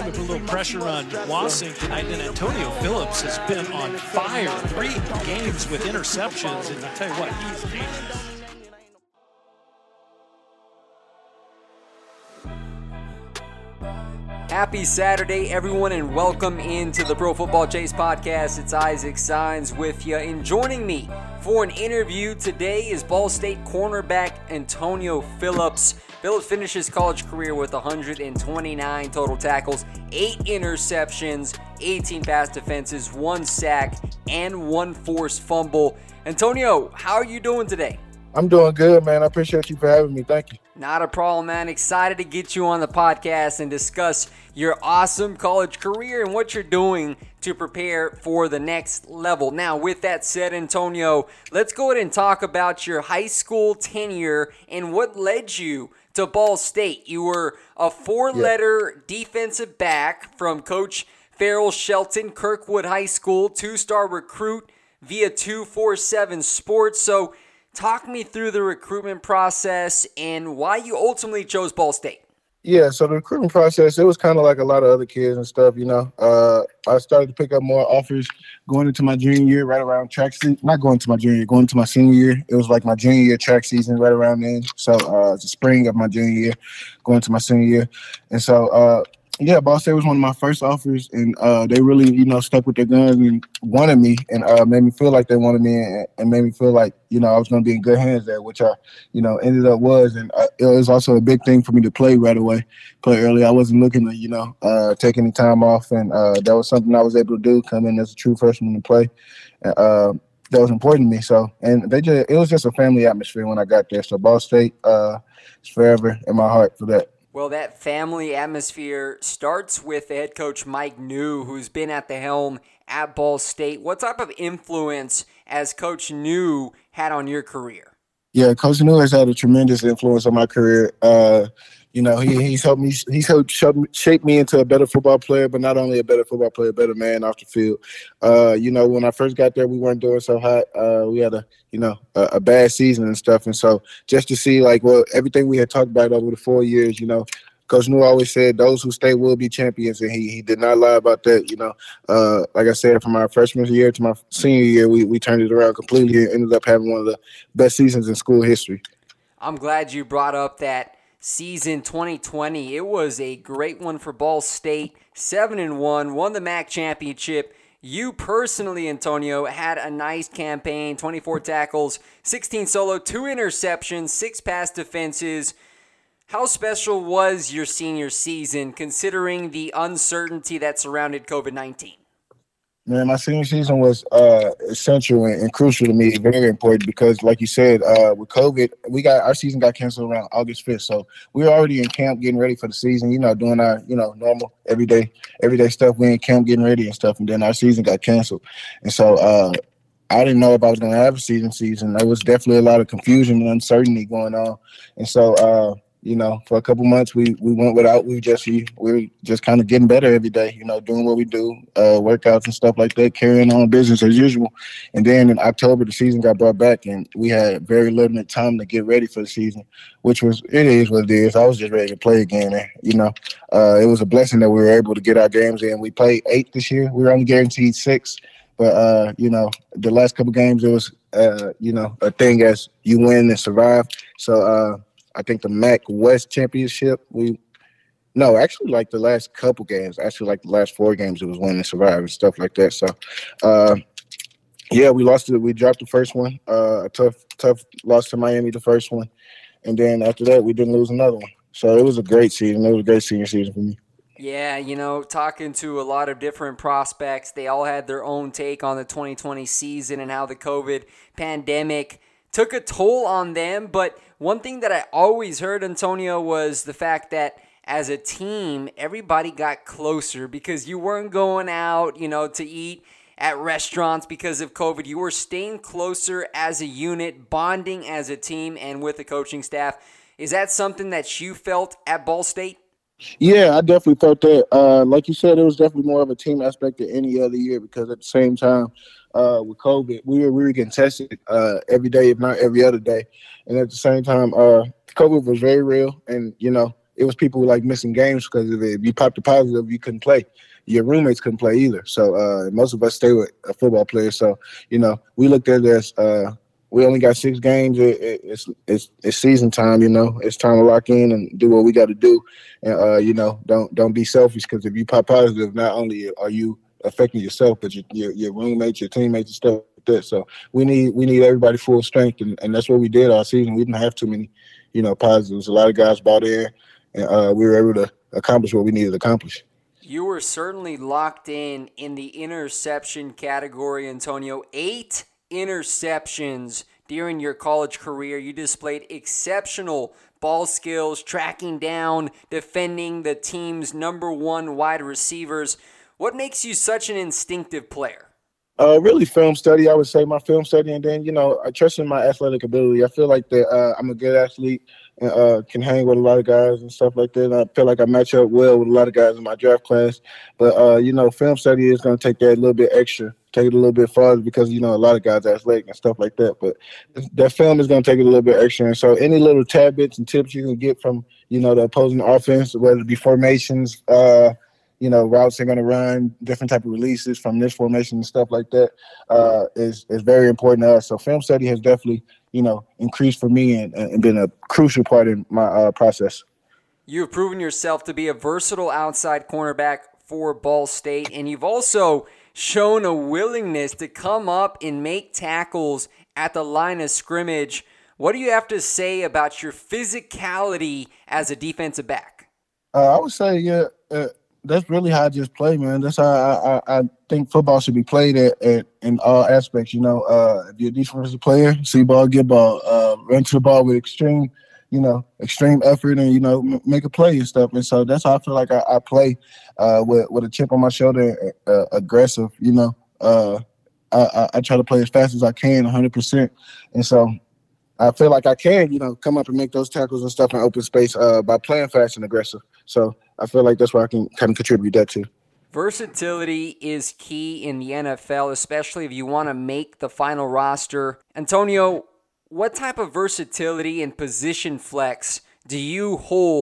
A little pressure on Wassink tonight, and Antonio Phillips has been on fire. Three games with interceptions, and I tell you what, he's. Happy Saturday, everyone, and welcome into the Pro Football Chase podcast. It's Isaac Signs with you, and joining me for an interview today is Ball State cornerback Antonio Phillips. Phillips finished his college career with 129 total tackles, 8 interceptions, 18 pass defenses, 1 sack, and 1 forced fumble. Antonio, how are you doing today? I'm doing good, man. I appreciate you for having me. Thank you. Not a problem, man. Excited to get you on the podcast and discuss your awesome college career and what you're doing to prepare for the next level. Now, with that said, Antonio, let's go ahead and talk about your high school tenure and what led you to Ball State. You were a four letter yeah. defensive back from Coach Farrell Shelton, Kirkwood High School, two star recruit via 247 Sports. So, Talk me through the recruitment process and why you ultimately chose Ball State. Yeah, so the recruitment process, it was kind of like a lot of other kids and stuff, you know. Uh, I started to pick up more offers going into my junior year, right around track season. Not going to my junior year, going to my senior year. It was like my junior year track season right around then. So uh, the spring of my junior year, going to my senior year. And so uh, yeah, Ball State was one of my first offers, and uh, they really, you know, stuck with their guns and wanted me, and uh, made me feel like they wanted me, and, and made me feel like, you know, I was going to be in good hands there, which I, you know, ended up was, and uh, it was also a big thing for me to play right away, play early. I wasn't looking to, you know, uh, take any time off, and uh, that was something I was able to do, come in as a true freshman to play. Uh, that was important to me. So, and they just, it was just a family atmosphere when I got there. So, Ball State uh, is forever in my heart for that. Well, that family atmosphere starts with the head coach Mike Neu, who's been at the helm at Ball State. What type of influence has Coach Neu had on your career? Yeah, Coach Neu has had a tremendous influence on my career. Uh, you know, he, he's helped me. He's helped shape me into a better football player, but not only a better football player, a better man off the field. Uh, you know, when I first got there, we weren't doing so hot. Uh, we had a, you know, a, a, bad season and stuff. And so just to see like, well, everything we had talked about over the four years, you know, Coach Neu always said those who stay will be champions, and he he did not lie about that. You know, uh, like I said, from my freshman year to my senior year, we we turned it around completely and ended up having one of the best seasons in school history. I'm glad you brought up that season 2020. It was a great one for Ball State. 7 and 1, won the MAC championship. You personally, Antonio, had a nice campaign 24 tackles, 16 solo, 2 interceptions, 6 pass defenses. How special was your senior season considering the uncertainty that surrounded COVID 19? Man, my senior season was uh, essential and, and, crucial to me, very important because, like you said, uh, with COVID, we got our season got canceled around August fifth, so we were already in camp getting ready for the season. You know, doing our you know normal everyday everyday stuff. We in camp getting ready and stuff, and then our season got canceled, and so uh, I didn't know if I was going to have a season. Season there was definitely a lot of confusion and uncertainty going on, and so uh, you know, for a couple months we we went without. We just we we're just kind of getting better every day. You know, doing what we do, uh, workouts and stuff like that, carrying on business as usual. And then in October the season got brought back, and we had very limited time to get ready for the season, which was it is what it is. I was just ready to play again. And, you know, uh, it was a blessing that we were able to get our games in. We played eight this year. We were only guaranteed six. But uh, you know, the last couple games it was uh, you know, a thing as you win and survive. So uh I think the MAC West Championship, we no, actually like the last couple games, actually like the last four games, it was win and survive and stuff like that. So uh yeah, we lost it. We dropped the first one. Uh, a tough, tough loss to Miami, the first one, and then after that, we didn't lose another one. So it was a great season. It was a great senior season for me. Yeah, you know, talking to a lot of different prospects, they all had their own take on the 2020 season and how the COVID pandemic took a toll on them. But one thing that I always heard, Antonio, was the fact that as a team, everybody got closer because you weren't going out, you know, to eat at restaurants because of COVID. You were staying closer as a unit, bonding as a team, and with the coaching staff. Is that something that you felt at Ball State? Yeah, I definitely felt that. Uh, like you said, it was definitely more of a team aspect than any other year because at the same time, uh, with COVID, we were we were getting tested uh, every day, if not every other day, and at the same time, uh, COVID was very real, and you know, it was people like missing games because it. If you popped a positive, you couldn't play. Your roommates couldn't play either. So uh, most of us stay with a football player. So you know, we looked at this. uh, we only got six games. It, it, it's it's it's season time. You know, it's time to lock in and do what we got to do. And uh, you know, don't don't be selfish because if you pop positive, not only are you affecting yourself, but your your, your roommates, your teammates, and stuff like that. So we need we need everybody full strength, and, and that's what we did all season. We didn't have too many, you know, positives. A lot of guys bought in, and uh, we were able to accomplish what we needed to accomplish. You were certainly locked in in the interception category, Antonio. Eight interceptions during your college career. You displayed exceptional ball skills, tracking down, defending the team's number one wide receivers. What makes you such an instinctive player? Uh, really, film study. I would say my film study, and then you know, I trust in my athletic ability. I feel like that uh, I'm a good athlete and uh, can hang with a lot of guys and stuff like that. And I feel like I match up well with a lot of guys in my draft class. But uh, you know, film study is going to take that a little bit extra take it a little bit farther because you know a lot of guys are athletic and stuff like that. But that film is going to take it a little bit extra. And so any little tidbits and tips you can get from you know the opposing offense, whether it be formations, uh, you know routes they're going to run, different type of releases from this formation and stuff like that, uh, is is very important to us. So film study has definitely you know increased for me and, and been a crucial part in my uh, process. You have proven yourself to be a versatile outside cornerback for Ball State, and you've also shown a willingness to come up and make tackles at the line of scrimmage. What do you have to say about your physicality as a defensive back? Uh, I would say, yeah, uh, that's really how I just play, man. That's how I, I, I think football should be played at, at, in all aspects. You know, uh, if you're a defensive player, see ball, get ball, uh, run to the ball with extreme you know, extreme effort and, you know, m- make a play and stuff. And so that's how I feel like I, I play uh, with, with a chip on my shoulder, uh, aggressive, you know. Uh, I, I, try to play as fast as I can, 100%. And so I feel like I can, you know, come up and make those tackles and stuff in open space uh, by playing fast and aggressive. So I feel like that's where I can kind of contribute that to. Versatility is key in the NFL, especially if you want to make the final roster. Antonio, what type of versatility and position flex do you hold?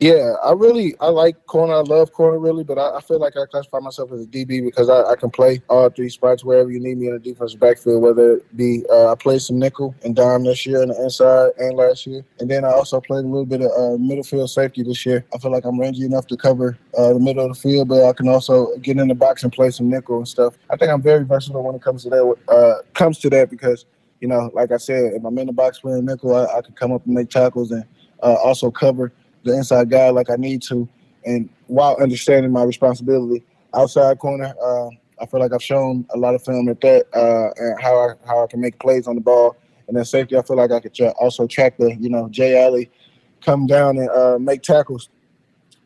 Yeah, I really I like corner. I love corner really, but I, I feel like I classify myself as a DB because I, I, can play all three spots wherever you need me in the defensive backfield. Whether it be uh, I played some nickel and dime this year on the inside and last year, and then I also played a little bit of uh, middle field safety this year. I feel like I'm rangy enough to cover uh, the middle of the field, but I can also get in the box and play some nickel and stuff. I think I'm very versatile when it comes to that. Uh, comes to that because you know, like I said, if I'm in the box playing nickel, I, I can come up and make tackles and uh, also cover the inside guy like I need to, and while understanding my responsibility. Outside corner, uh, I feel like I've shown a lot of film at that uh, and how I how I can make plays on the ball. And then safety, I feel like I could tra- also track the you know Jay Alley, come down and uh, make tackles,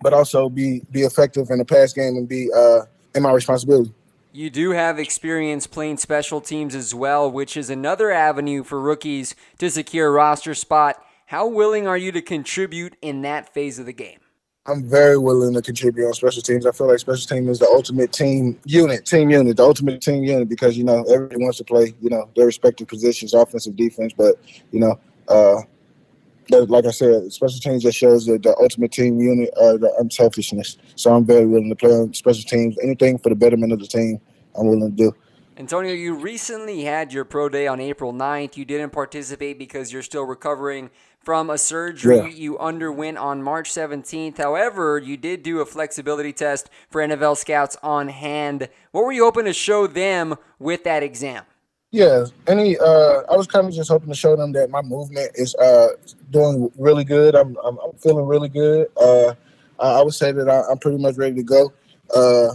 but also be be effective in the pass game and be uh, in my responsibility. You do have experience playing special teams as well, which is another avenue for rookies to secure roster spot. How willing are you to contribute in that phase of the game? I'm very willing to contribute on special teams. I feel like special team is the ultimate team unit, team unit, the ultimate team unit because you know everybody wants to play, you know, their respective positions, offensive, defense. But you know, uh, like I said, special teams just shows that the ultimate team unit, uh, the unselfishness. So I'm very willing to play on special teams. Anything for the betterment of the team, I'm willing to do. Antonio, you recently had your pro day on April 9th. You didn't participate because you're still recovering from a surgery yeah. you underwent on March 17th. However, you did do a flexibility test for NFL scouts on hand. What were you hoping to show them with that exam? Yeah, any. Uh, I was kind of just hoping to show them that my movement is uh, doing really good. I'm, I'm, I'm feeling really good. Uh, I, I, would say that I, am pretty much ready to go, uh,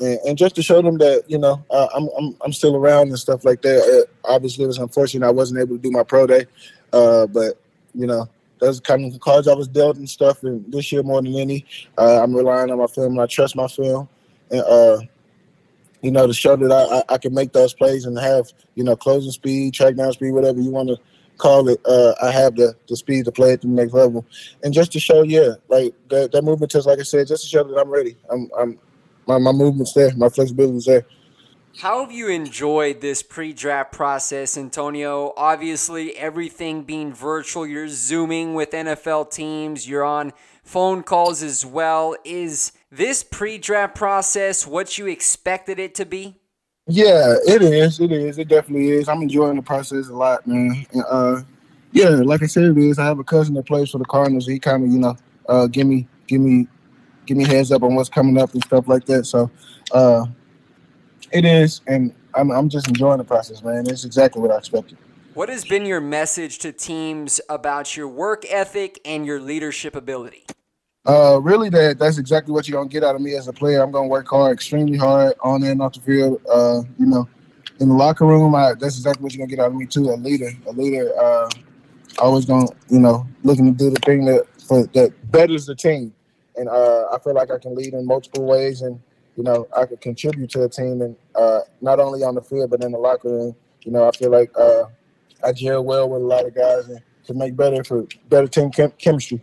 and, and, just to show them that you know uh, I'm, I'm I'm still around and stuff like that. Uh, obviously, it was unfortunate I wasn't able to do my pro day, but you know, that's kind of the cards I was dealt and stuff. And this year more than any, uh, I'm relying on my film and I trust my film. And, uh, you know, to show that I, I, I, can make those plays and have, you know, closing speed, track down speed, whatever you want to call it. Uh, I have the, the speed to play it at the next level. And just to show, yeah, like that, that movement test, like I said, just to show that I'm ready. I'm, I'm, my, my movement's there, my flexibility's there. How have you enjoyed this pre draft process, Antonio? Obviously, everything being virtual, you're Zooming with NFL teams, you're on phone calls as well. Is this pre draft process what you expected it to be? Yeah, it is. It is. It definitely is. I'm enjoying the process a lot, man. Uh, yeah, like I said, it is. I have a cousin that plays for the Cardinals. He kind of, you know, uh, give me, give me, give me heads up on what's coming up and stuff like that. So, uh, it is, and I'm I'm just enjoying the process, man. It's exactly what I expected. What has been your message to teams about your work ethic and your leadership ability? Uh, really, that that's exactly what you're gonna get out of me as a player. I'm gonna work hard, extremely hard, on and off the field. Uh, you know, in the locker room, I, that's exactly what you're gonna get out of me too. A leader, a leader, uh, always gonna, you know, looking to do the thing that for that betters the team. And uh, I feel like I can lead in multiple ways, and you know, I could contribute to a team and uh, not only on the field but in the locker room. You know, I feel like uh, I gel well with a lot of guys and can make better for better team chem- chemistry.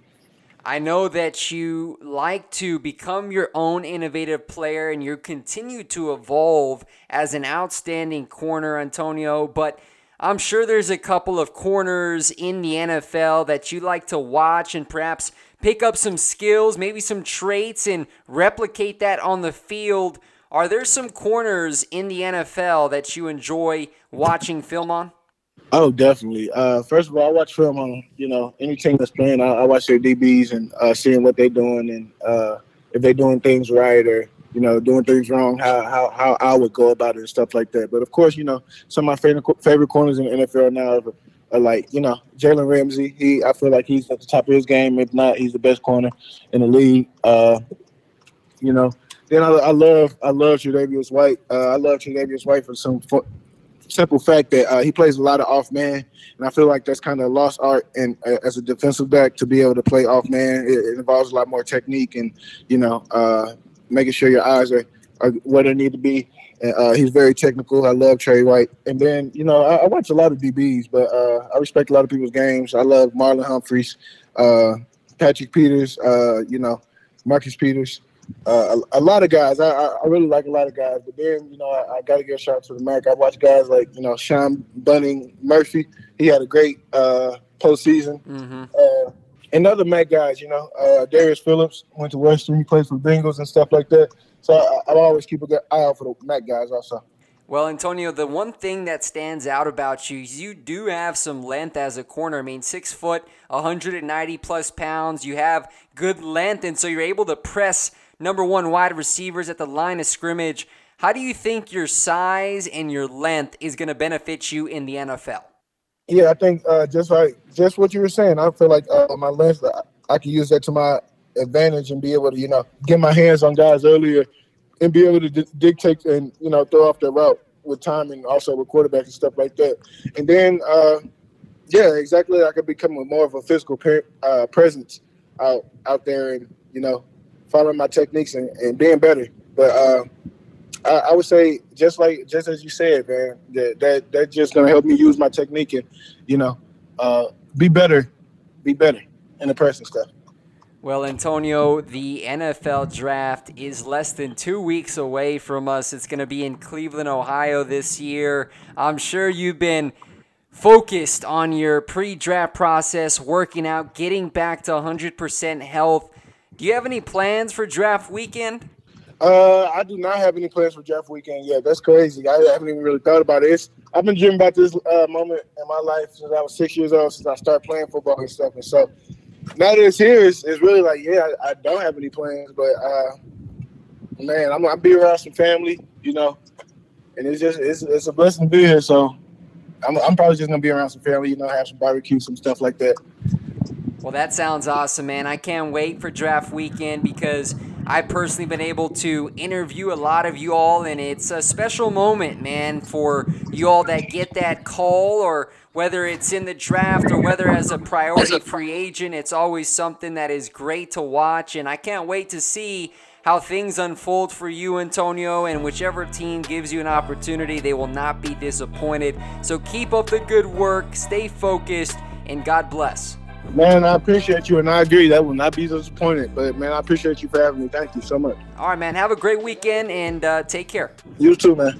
I know that you like to become your own innovative player and you continue to evolve as an outstanding corner, Antonio, but I'm sure there's a couple of corners in the NFL that you like to watch and perhaps pick up some skills, maybe some traits, and replicate that on the field. Are there some corners in the NFL that you enjoy watching film on? Oh, definitely. Uh, first of all, I watch film on you know any team that's playing. I, I watch their DBs and uh, seeing what they're doing and uh, if they're doing things right or you know doing things wrong, how how how I would go about it and stuff like that. But of course, you know some of my favorite favorite corners in the NFL now like you know Jalen Ramsey. He I feel like he's at the top of his game. If not, he's the best corner in the league. Uh, you know. Then I, I love I love Tre'Davious White. Uh, I love Tre'Davious White for some for, simple fact that uh, he plays a lot of off man, and I feel like that's kind of lost art. And uh, as a defensive back, to be able to play off man, it, it involves a lot more technique and you know uh, making sure your eyes are, are where they need to be. And, uh, he's very technical. I love Trey White. And then you know I, I watch a lot of DBs, but uh, I respect a lot of people's games. I love Marlon Humphreys, uh, Patrick Peters, you know Marcus Peters uh, a, a, lot of guys. I, I really like a lot of guys, but then you know I, I got to give a shout out to the MAC. I watch guys like you know Sean Bunning Murphy. He had a great uh, postseason. Mm-hmm. Uh, and other MAC guys, you know, uh, Darius Phillips went to Western. He plays for Bengals and stuff like that. So I, I always keep a good eye out for the MAC guys also. Well, Antonio, the one thing that stands out about you is you do have some length as a corner. I mean, six foot, 190 plus pounds. You have good length, and so you're able to press number one wide receivers at the line of scrimmage. How do you think your size and your length is going to benefit you in the NFL? Yeah, I think uh, just like just what you were saying, I feel like uh, my length, I, I can use that to my advantage and be able to, you know, get my hands on guys earlier and be able to di- dictate and you know throw off the route with timing, also with quarterback and stuff like that. And then, uh, yeah, exactly, I could become more of a physical uh, presence out out there and you know following my techniques and, and being better. But uh, I, I, would say just like just as you said, man, that that that's just gonna help me use my technique and you know uh, be better, be better in the pressing stuff. Well, Antonio, the NFL draft is less than two weeks away from us. It's going to be in Cleveland, Ohio this year. I'm sure you've been focused on your pre draft process, working out, getting back to 100% health. Do you have any plans for draft weekend? Uh, I do not have any plans for draft weekend yet. That's crazy. I haven't even really thought about it. It's, I've been dreaming about this uh, moment in my life since I was six years old, since I started playing football and stuff. And so now that it's here, it's, it's really like, yeah, I, I, don't have any plans, but uh, man, I'm I'm be around some family, you know, and it's just it's it's a blessing to be here. So I'm I'm probably just gonna be around some family, you know, have some barbecue, some stuff like that. Well, that sounds awesome, man. I can't wait for draft weekend because I've personally been able to interview a lot of you all, and it's a special moment, man, for you all that get that call or whether it's in the draft or whether as a priority free agent, it's always something that is great to watch. And I can't wait to see how things unfold for you, Antonio, and whichever team gives you an opportunity, they will not be disappointed. So keep up the good work, stay focused, and God bless. Man, I appreciate you, and I agree that will not be disappointed. But man, I appreciate you for having me. Thank you so much. All right, man. Have a great weekend and uh, take care. You too, man.